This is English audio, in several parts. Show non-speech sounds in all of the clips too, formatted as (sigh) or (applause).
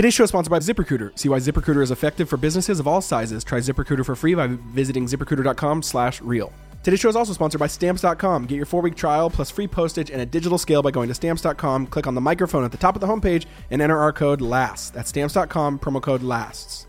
Today's show is sponsored by ZipRecruiter. See why ZipRecruiter is effective for businesses of all sizes. Try ZipRecruiter for free by visiting ziprecruiter.com slash real. Today's show is also sponsored by Stamps.com. Get your four-week trial plus free postage and a digital scale by going to Stamps.com, click on the microphone at the top of the homepage, and enter our code LASTS. That's Stamps.com, promo code LASTS.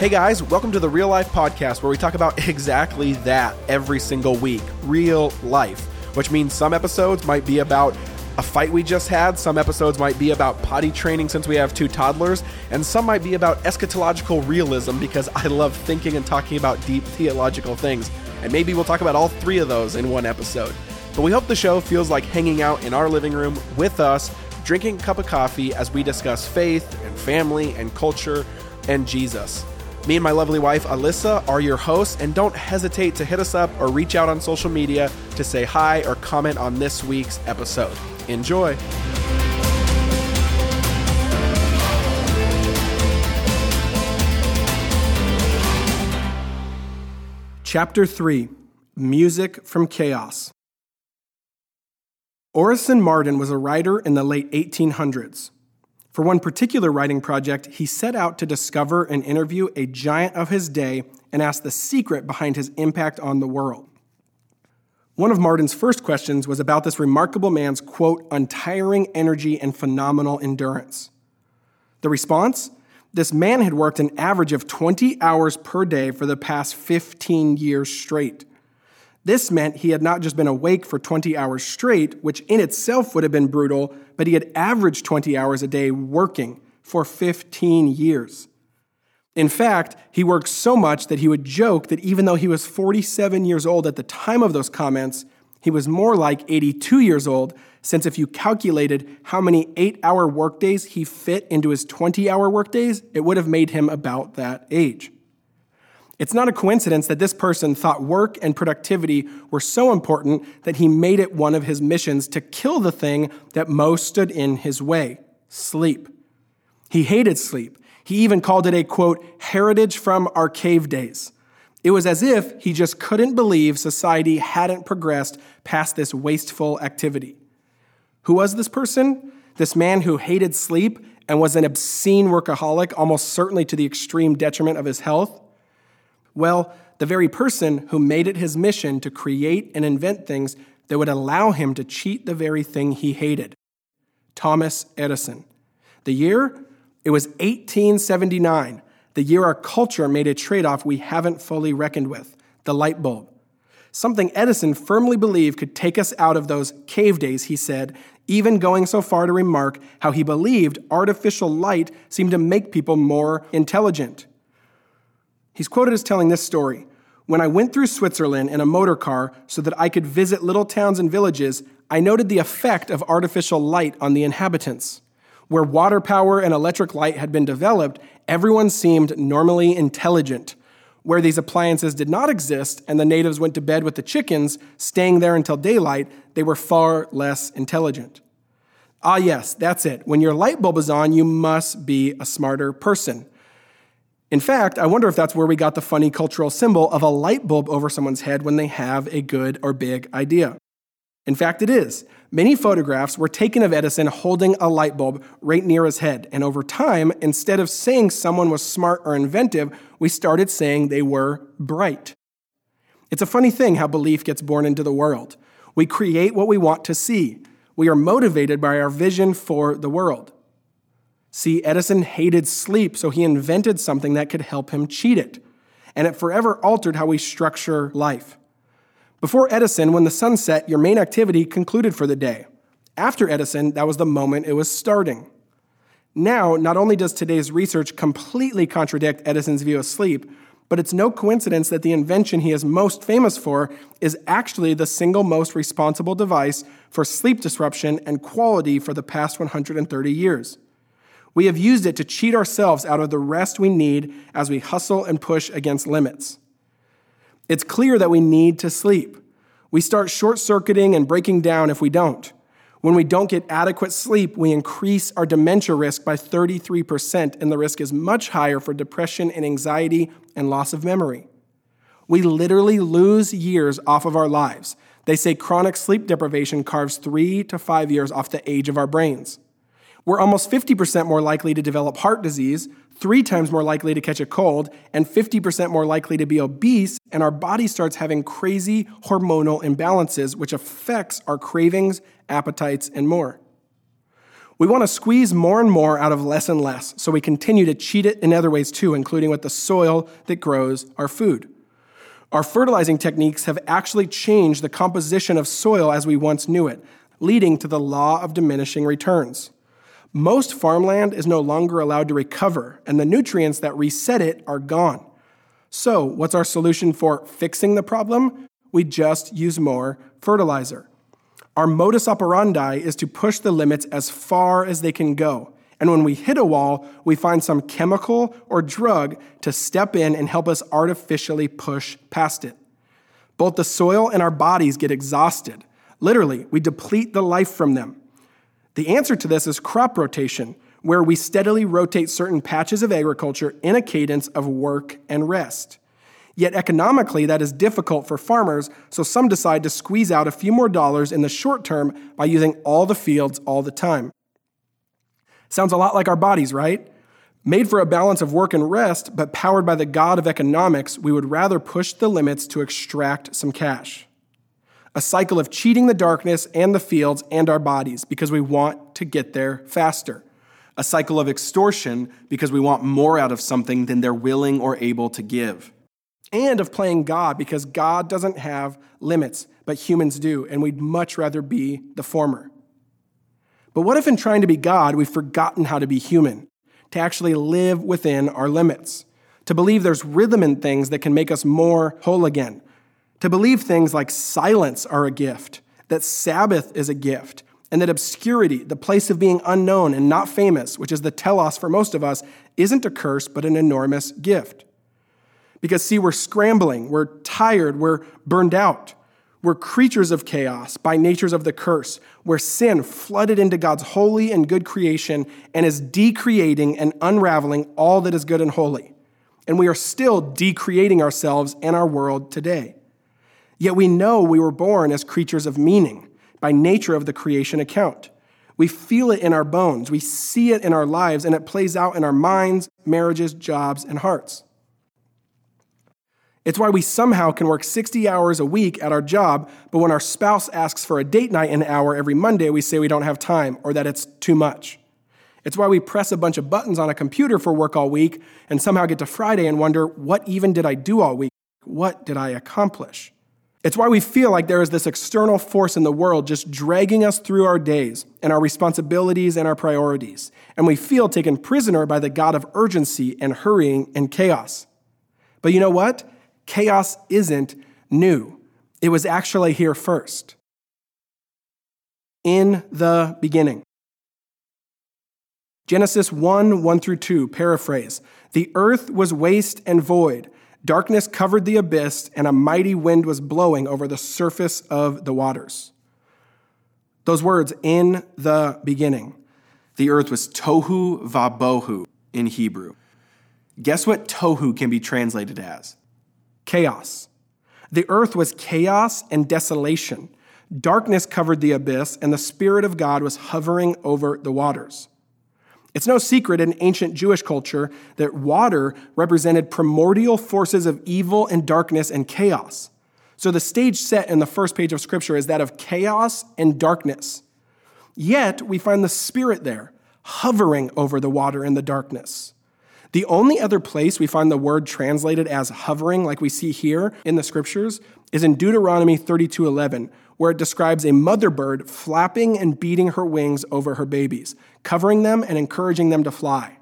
Hey guys, welcome to the Real Life Podcast where we talk about (laughs) exactly that every single week. Real life. Which means some episodes might be about a fight we just had, some episodes might be about potty training since we have two toddlers, and some might be about eschatological realism because I love thinking and talking about deep theological things. And maybe we'll talk about all three of those in one episode. But we hope the show feels like hanging out in our living room with us, drinking a cup of coffee as we discuss faith and family and culture and Jesus. Me and my lovely wife, Alyssa, are your hosts, and don't hesitate to hit us up or reach out on social media to say hi or comment on this week's episode. Enjoy. Chapter 3 Music from Chaos. Orison Marden was a writer in the late 1800s. For one particular writing project, he set out to discover and interview a giant of his day and ask the secret behind his impact on the world. One of Marden's first questions was about this remarkable man's, quote, untiring energy and phenomenal endurance. The response? This man had worked an average of 20 hours per day for the past 15 years straight. This meant he had not just been awake for 20 hours straight, which in itself would have been brutal, but he had averaged 20 hours a day working for 15 years. In fact, he worked so much that he would joke that even though he was 47 years old at the time of those comments, he was more like 82 years old, since if you calculated how many eight hour workdays he fit into his 20 hour workdays, it would have made him about that age. It's not a coincidence that this person thought work and productivity were so important that he made it one of his missions to kill the thing that most stood in his way sleep. He hated sleep. He even called it a quote, heritage from our cave days. It was as if he just couldn't believe society hadn't progressed past this wasteful activity. Who was this person? This man who hated sleep and was an obscene workaholic, almost certainly to the extreme detriment of his health? Well, the very person who made it his mission to create and invent things that would allow him to cheat the very thing he hated Thomas Edison. The year? It was 1879, the year our culture made a trade off we haven't fully reckoned with the light bulb. Something Edison firmly believed could take us out of those cave days, he said, even going so far to remark how he believed artificial light seemed to make people more intelligent. He's quoted as telling this story When I went through Switzerland in a motor car so that I could visit little towns and villages, I noted the effect of artificial light on the inhabitants. Where water power and electric light had been developed, everyone seemed normally intelligent. Where these appliances did not exist and the natives went to bed with the chickens, staying there until daylight, they were far less intelligent. Ah, yes, that's it. When your light bulb is on, you must be a smarter person. In fact, I wonder if that's where we got the funny cultural symbol of a light bulb over someone's head when they have a good or big idea. In fact, it is. Many photographs were taken of Edison holding a light bulb right near his head, and over time, instead of saying someone was smart or inventive, we started saying they were bright. It's a funny thing how belief gets born into the world. We create what we want to see. We are motivated by our vision for the world. See, Edison hated sleep, so he invented something that could help him cheat it. And it forever altered how we structure life. Before Edison, when the sun set, your main activity concluded for the day. After Edison, that was the moment it was starting. Now, not only does today's research completely contradict Edison's view of sleep, but it's no coincidence that the invention he is most famous for is actually the single most responsible device for sleep disruption and quality for the past 130 years. We have used it to cheat ourselves out of the rest we need as we hustle and push against limits. It's clear that we need to sleep. We start short circuiting and breaking down if we don't. When we don't get adequate sleep, we increase our dementia risk by 33%, and the risk is much higher for depression and anxiety and loss of memory. We literally lose years off of our lives. They say chronic sleep deprivation carves three to five years off the age of our brains. We're almost 50% more likely to develop heart disease, three times more likely to catch a cold, and 50% more likely to be obese, and our body starts having crazy hormonal imbalances, which affects our cravings, appetites, and more. We want to squeeze more and more out of less and less, so we continue to cheat it in other ways too, including with the soil that grows our food. Our fertilizing techniques have actually changed the composition of soil as we once knew it, leading to the law of diminishing returns. Most farmland is no longer allowed to recover, and the nutrients that reset it are gone. So, what's our solution for fixing the problem? We just use more fertilizer. Our modus operandi is to push the limits as far as they can go. And when we hit a wall, we find some chemical or drug to step in and help us artificially push past it. Both the soil and our bodies get exhausted. Literally, we deplete the life from them. The answer to this is crop rotation, where we steadily rotate certain patches of agriculture in a cadence of work and rest. Yet economically, that is difficult for farmers, so some decide to squeeze out a few more dollars in the short term by using all the fields all the time. Sounds a lot like our bodies, right? Made for a balance of work and rest, but powered by the God of economics, we would rather push the limits to extract some cash. A cycle of cheating the darkness and the fields and our bodies because we want to get there faster. A cycle of extortion because we want more out of something than they're willing or able to give and of playing God because God doesn't have limits, but humans do, and we'd much rather be the former. But what if in trying to be God, we've forgotten how to be human, to actually live within our limits, to believe there's rhythm in things that can make us more whole again, to believe things like silence are a gift, that Sabbath is a gift, and that obscurity, the place of being unknown and not famous, which is the telos for most of us, isn't a curse, but an enormous gift. Because, see, we're scrambling, we're tired, we're burned out. We're creatures of chaos by natures of the curse, where sin flooded into God's holy and good creation and is decreating and unraveling all that is good and holy. And we are still decreating ourselves and our world today. Yet we know we were born as creatures of meaning by nature of the creation account. We feel it in our bones, we see it in our lives, and it plays out in our minds, marriages, jobs, and hearts. It's why we somehow can work 60 hours a week at our job, but when our spouse asks for a date night an hour every Monday, we say we don't have time or that it's too much. It's why we press a bunch of buttons on a computer for work all week and somehow get to Friday and wonder, what even did I do all week? What did I accomplish? It's why we feel like there is this external force in the world just dragging us through our days and our responsibilities and our priorities. And we feel taken prisoner by the God of urgency and hurrying and chaos. But you know what? chaos isn't new, it was actually here first. In the beginning. Genesis 1 1 through 2, paraphrase. The earth was waste and void. Darkness covered the abyss, and a mighty wind was blowing over the surface of the waters. Those words, in the beginning. The earth was tohu vabohu in Hebrew. Guess what tohu can be translated as? chaos. The earth was chaos and desolation. Darkness covered the abyss, and the Spirit of God was hovering over the waters. It's no secret in ancient Jewish culture that water represented primordial forces of evil and darkness and chaos. So the stage set in the first page of Scripture is that of chaos and darkness. Yet we find the Spirit there, hovering over the water and the darkness. The only other place we find the word translated as hovering, like we see here in the scriptures, is in Deuteronomy 32:11, where it describes a mother bird flapping and beating her wings over her babies, covering them and encouraging them to fly.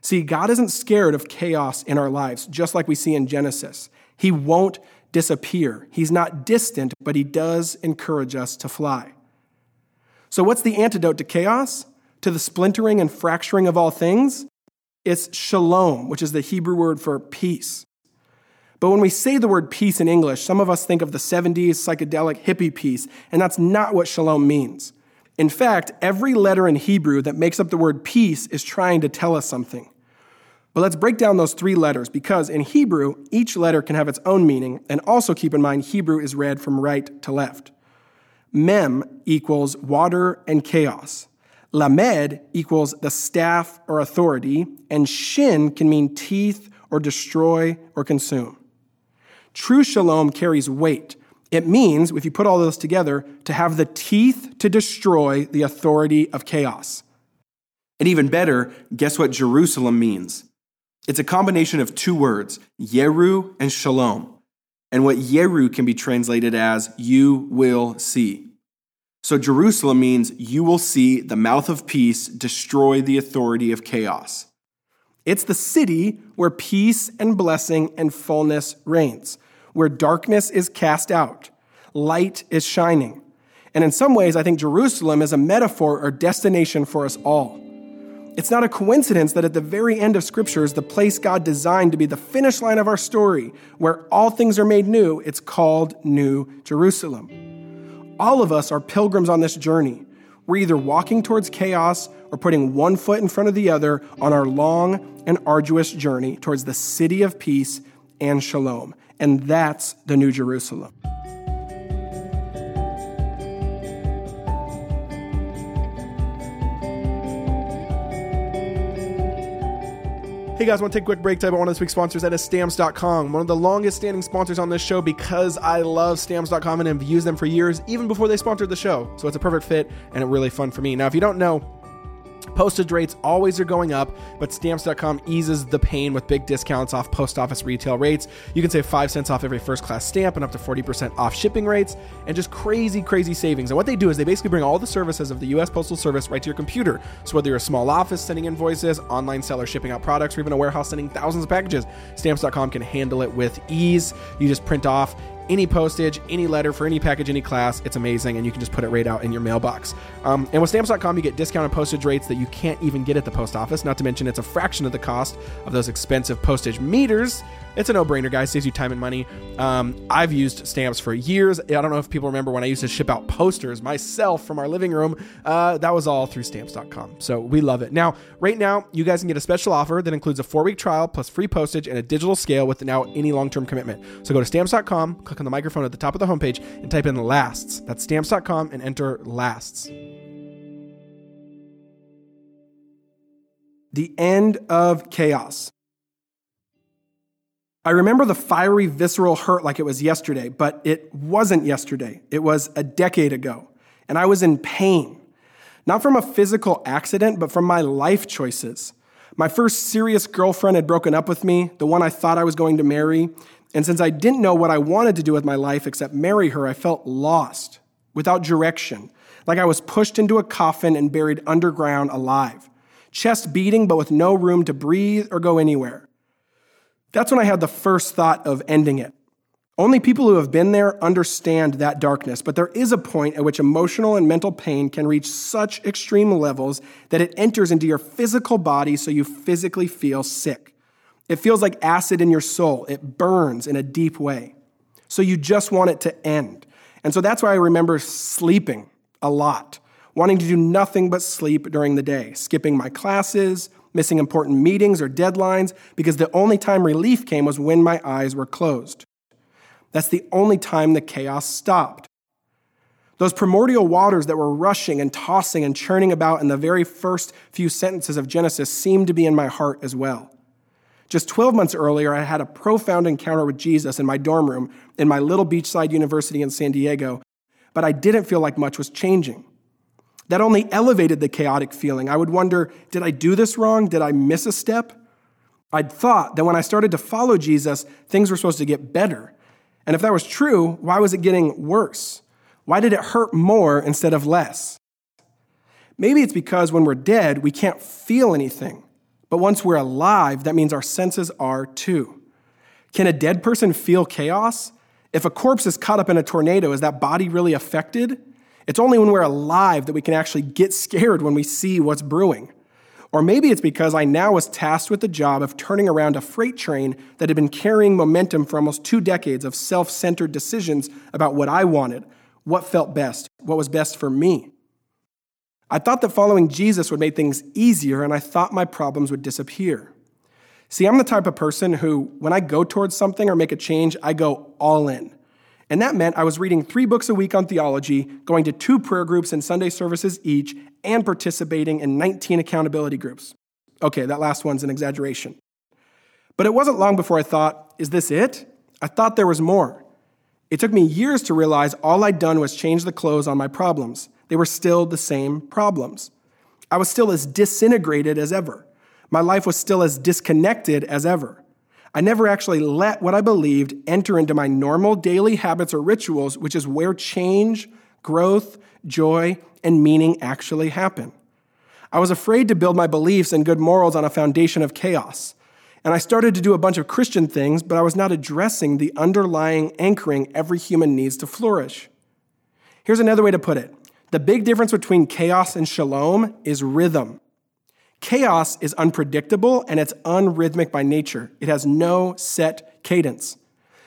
See, God isn't scared of chaos in our lives, just like we see in Genesis. He won't disappear. He's not distant, but he does encourage us to fly. So, what's the antidote to chaos? To the splintering and fracturing of all things? It's shalom, which is the Hebrew word for peace. But when we say the word peace in English, some of us think of the 70s psychedelic hippie peace, and that's not what shalom means. In fact, every letter in Hebrew that makes up the word peace is trying to tell us something. But let's break down those three letters because in Hebrew, each letter can have its own meaning. And also keep in mind, Hebrew is read from right to left. Mem equals water and chaos. Lamed equals the staff or authority. And Shin can mean teeth or destroy or consume. True shalom carries weight. It means, if you put all those together, to have the teeth to destroy the authority of chaos. And even better, guess what Jerusalem means? It's a combination of two words, Yeru and Shalom. And what Yeru can be translated as you will see. So Jerusalem means you will see the mouth of peace destroy the authority of chaos. It's the city where peace and blessing and fullness reigns, where darkness is cast out, light is shining. And in some ways, I think Jerusalem is a metaphor or destination for us all. It's not a coincidence that at the very end of Scripture is the place God designed to be the finish line of our story, where all things are made new. It's called New Jerusalem. All of us are pilgrims on this journey. We're either walking towards chaos or putting one foot in front of the other on our long and arduous journey towards the city of peace and shalom. And that's the New Jerusalem. Hey guys, I want to take a quick break to one of this week's sponsors. That is Stamps.com, one of the longest standing sponsors on this show because I love Stamps.com and have used them for years, even before they sponsored the show. So it's a perfect fit and it really fun for me. Now, if you don't know, Postage rates always are going up, but stamps.com eases the pain with big discounts off post office retail rates. You can save 5 cents off every first class stamp and up to 40% off shipping rates, and just crazy, crazy savings. And what they do is they basically bring all the services of the US Postal Service right to your computer. So whether you're a small office sending invoices, online seller shipping out products, or even a warehouse sending thousands of packages, stamps.com can handle it with ease. You just print off any postage, any letter for any package, any class. It's amazing, and you can just put it right out in your mailbox. Um, and with stamps.com, you get discounted postage rates that you can't even get at the post office. Not to mention, it's a fraction of the cost of those expensive postage meters it's a no-brainer, guys. Saves you time and money. Um, I've used stamps for years. I don't know if people remember when I used to ship out posters myself from our living room. Uh, that was all through stamps.com. So we love it. Now, right now, you guys can get a special offer that includes a four-week trial plus free postage and a digital scale with now any long-term commitment. So go to stamps.com, click on the microphone at the top of the homepage, and type in lasts. That's stamps.com and enter lasts. The end of chaos. I remember the fiery, visceral hurt like it was yesterday, but it wasn't yesterday. It was a decade ago. And I was in pain, not from a physical accident, but from my life choices. My first serious girlfriend had broken up with me, the one I thought I was going to marry. And since I didn't know what I wanted to do with my life except marry her, I felt lost, without direction, like I was pushed into a coffin and buried underground alive, chest beating, but with no room to breathe or go anywhere. That's when I had the first thought of ending it. Only people who have been there understand that darkness, but there is a point at which emotional and mental pain can reach such extreme levels that it enters into your physical body so you physically feel sick. It feels like acid in your soul, it burns in a deep way. So you just want it to end. And so that's why I remember sleeping a lot, wanting to do nothing but sleep during the day, skipping my classes, missing important meetings or deadlines, because the only time relief came was when my eyes were closed. That's the only time the chaos stopped. Those primordial waters that were rushing and tossing and churning about in the very first few sentences of Genesis seemed to be in my heart as well. Just 12 months earlier, I had a profound encounter with Jesus in my dorm room in my little beachside university in San Diego, but I didn't feel like much was changing. That only elevated the chaotic feeling. I would wonder did I do this wrong? Did I miss a step? I'd thought that when I started to follow Jesus, things were supposed to get better. And if that was true, why was it getting worse? Why did it hurt more instead of less? Maybe it's because when we're dead, we can't feel anything. But once we're alive, that means our senses are too. Can a dead person feel chaos? If a corpse is caught up in a tornado, is that body really affected? It's only when we're alive that we can actually get scared when we see what's brewing. Or maybe it's because I now was tasked with the job of turning around a freight train that had been carrying momentum for almost two decades of self centered decisions about what I wanted, what felt best, what was best for me. I thought that following Jesus would make things easier, and I thought my problems would disappear. See, I'm the type of person who, when I go towards something or make a change, I go all in. And that meant I was reading three books a week on theology, going to two prayer groups and Sunday services each, and participating in 19 accountability groups. Okay, that last one's an exaggeration. But it wasn't long before I thought, is this it? I thought there was more. It took me years to realize all I'd done was change the clothes on my problems. They were still the same problems. I was still as disintegrated as ever. My life was still as disconnected as ever. I never actually let what I believed enter into my normal daily habits or rituals, which is where change, growth, joy, and meaning actually happen. I was afraid to build my beliefs and good morals on a foundation of chaos. And I started to do a bunch of Christian things, but I was not addressing the underlying anchoring every human needs to flourish. Here's another way to put it the big difference between chaos and shalom is rhythm. Chaos is unpredictable and it's unrhythmic by nature. It has no set cadence.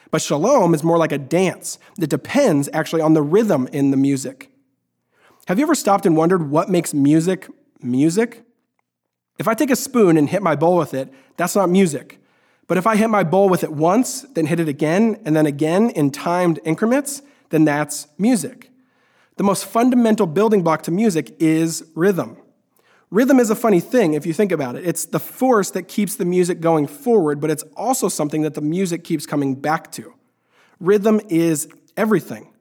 But shalom is more like a dance that depends actually on the rhythm in the music. Have you ever stopped and wondered what makes music music? If I take a spoon and hit my bowl with it, that's not music. But if I hit my bowl with it once, then hit it again, and then again in timed increments, then that's music. The most fundamental building block to music is rhythm. Rhythm is a funny thing if you think about it. It's the force that keeps the music going forward, but it's also something that the music keeps coming back to. Rhythm is everything.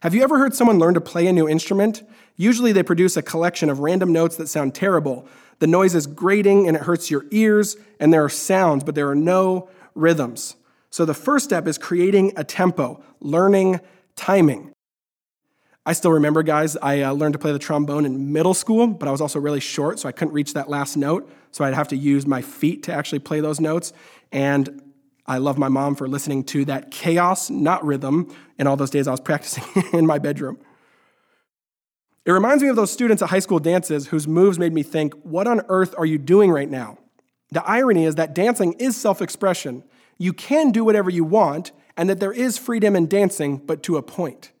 Have you ever heard someone learn to play a new instrument? Usually they produce a collection of random notes that sound terrible. The noise is grating and it hurts your ears, and there are sounds, but there are no rhythms. So the first step is creating a tempo, learning timing. I still remember, guys, I uh, learned to play the trombone in middle school, but I was also really short, so I couldn't reach that last note. So I'd have to use my feet to actually play those notes. And I love my mom for listening to that chaos, not rhythm, in all those days I was (laughs) practicing in my bedroom. It reminds me of those students at high school dances whose moves made me think, what on earth are you doing right now? The irony is that dancing is self expression. You can do whatever you want, and that there is freedom in dancing, but to a point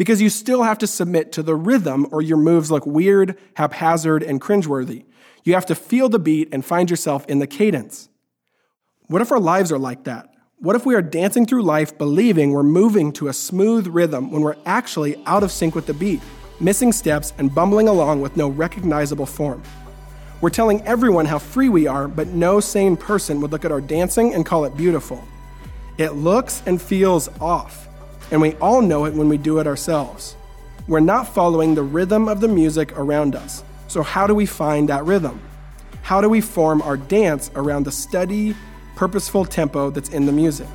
because you still have to submit to the rhythm or your moves look weird, haphazard, and cringeworthy. You have to feel the beat and find yourself in the cadence. What if our lives are like that? What if we are dancing through life believing we're moving to a smooth rhythm when we're actually out of sync with the beat, missing steps, and bumbling along with no recognizable form? We're telling everyone how free we are, but no sane person would look at our dancing and call it beautiful. It looks and feels off and we all know it when we do it ourselves. We're not following the rhythm of the music around us. So, how do we find that rhythm? How do we form our dance around the steady, purposeful tempo that's in the music?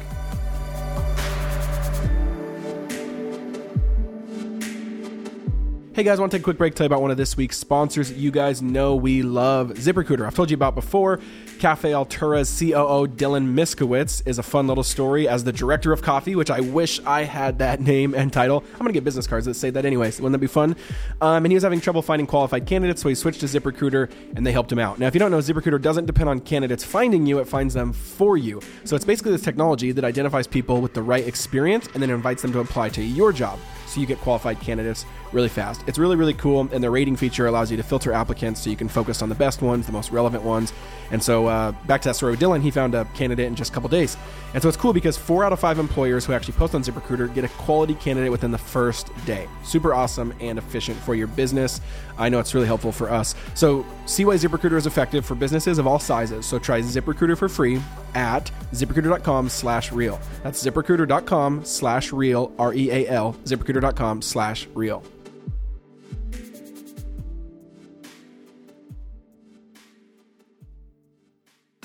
Hey guys, I want to take a quick break to tell you about one of this week's sponsors you guys know we love, ZipRecruiter. I've told you about before. Cafe Altura's COO Dylan Miskowitz is a fun little story as the director of coffee, which I wish I had that name and title. I'm going to get business cards that say that anyways. Wouldn't that be fun? Um, and he was having trouble finding qualified candidates, so he switched to ZipRecruiter and they helped him out. Now, if you don't know, ZipRecruiter doesn't depend on candidates finding you, it finds them for you. So it's basically this technology that identifies people with the right experience and then invites them to apply to your job so you get qualified candidates really fast. It's really, really cool. And the rating feature allows you to filter applicants so you can focus on the best ones, the most relevant ones. And so, uh, back to that story with Dylan, he found a candidate in just a couple days. And so, it's cool because four out of five employers who actually post on ZipRecruiter get a quality candidate within the first day. Super awesome and efficient for your business. I know it's really helpful for us. So, see why ZipRecruiter is effective for businesses of all sizes. So, try ZipRecruiter for free at ziprecruiter.com slash real. That's ziprecruiter.com slash real, R E A L, ziprecruiter.com slash real.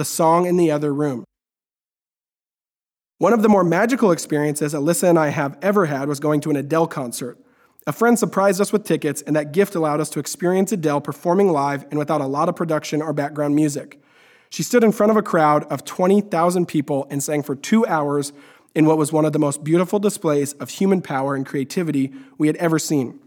The Song in the Other Room. One of the more magical experiences Alyssa and I have ever had was going to an Adele concert. A friend surprised us with tickets, and that gift allowed us to experience Adele performing live and without a lot of production or background music. She stood in front of a crowd of 20,000 people and sang for two hours in what was one of the most beautiful displays of human power and creativity we had ever seen.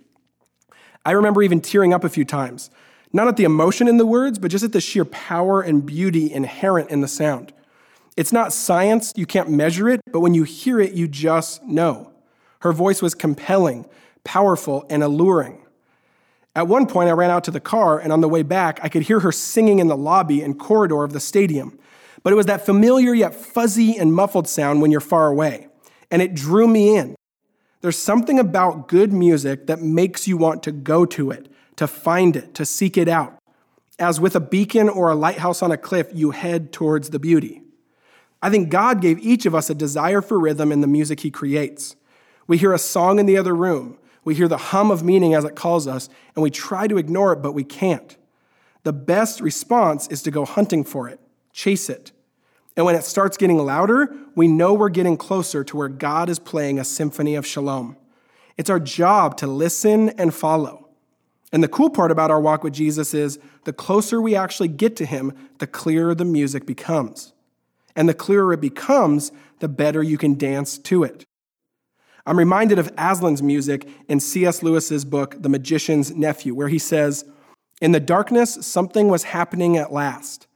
I remember even tearing up a few times not at the emotion in the words, but just at the sheer power and beauty inherent in the sound. It's not science, you can't measure it, but when you hear it, you just know. Her voice was compelling, powerful, and alluring. At one point, I ran out to the car, and on the way back, I could hear her singing in the lobby and corridor of the stadium. But it was that familiar yet fuzzy and muffled sound when you're far away, and it drew me in. There's something about good music that makes you want to go to it, to find it, to seek it out. As with a beacon or a lighthouse on a cliff, you head towards the beauty. I think God gave each of us a desire for rhythm in the music He creates. We hear a song in the other room, we hear the hum of meaning as it calls us, and we try to ignore it, but we can't. The best response is to go hunting for it, chase it. And when it starts getting louder, we know we're getting closer to where God is playing a symphony of shalom. It's our job to listen and follow. And the cool part about our walk with Jesus is the closer we actually get to Him, the clearer the music becomes. And the clearer it becomes, the better you can dance to it. I'm reminded of Aslan's music in C.S. Lewis's book, The Magician's Nephew, where he says, In the darkness, something was happening at last.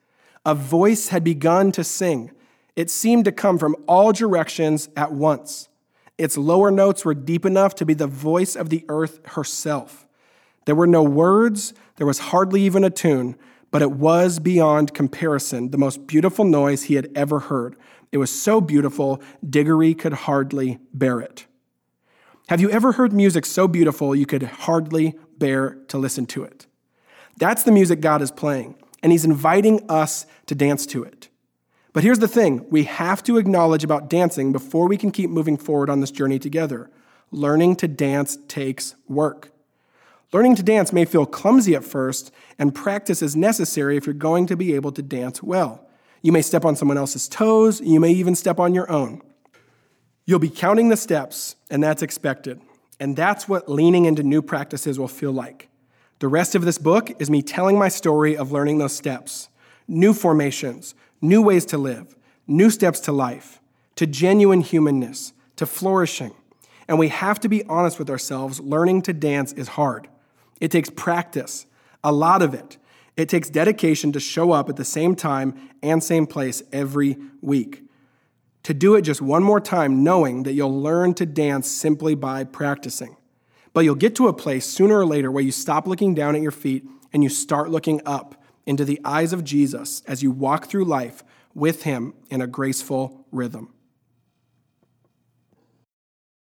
A voice had begun to sing. It seemed to come from all directions at once. Its lower notes were deep enough to be the voice of the earth herself. There were no words, there was hardly even a tune, but it was beyond comparison the most beautiful noise he had ever heard. It was so beautiful, Diggory could hardly bear it. Have you ever heard music so beautiful you could hardly bear to listen to it? That's the music God is playing, and He's inviting us to dance to it. But here's the thing we have to acknowledge about dancing before we can keep moving forward on this journey together. Learning to dance takes work. Learning to dance may feel clumsy at first, and practice is necessary if you're going to be able to dance well. You may step on someone else's toes, you may even step on your own. You'll be counting the steps, and that's expected. And that's what leaning into new practices will feel like. The rest of this book is me telling my story of learning those steps new formations, new ways to live, new steps to life, to genuine humanness, to flourishing. And we have to be honest with ourselves learning to dance is hard. It takes practice, a lot of it. It takes dedication to show up at the same time and same place every week to do it just one more time, knowing that you'll learn to dance simply by practicing. But you'll get to a place sooner or later where you stop looking down at your feet and you start looking up into the eyes of Jesus as you walk through life with Him in a graceful rhythm.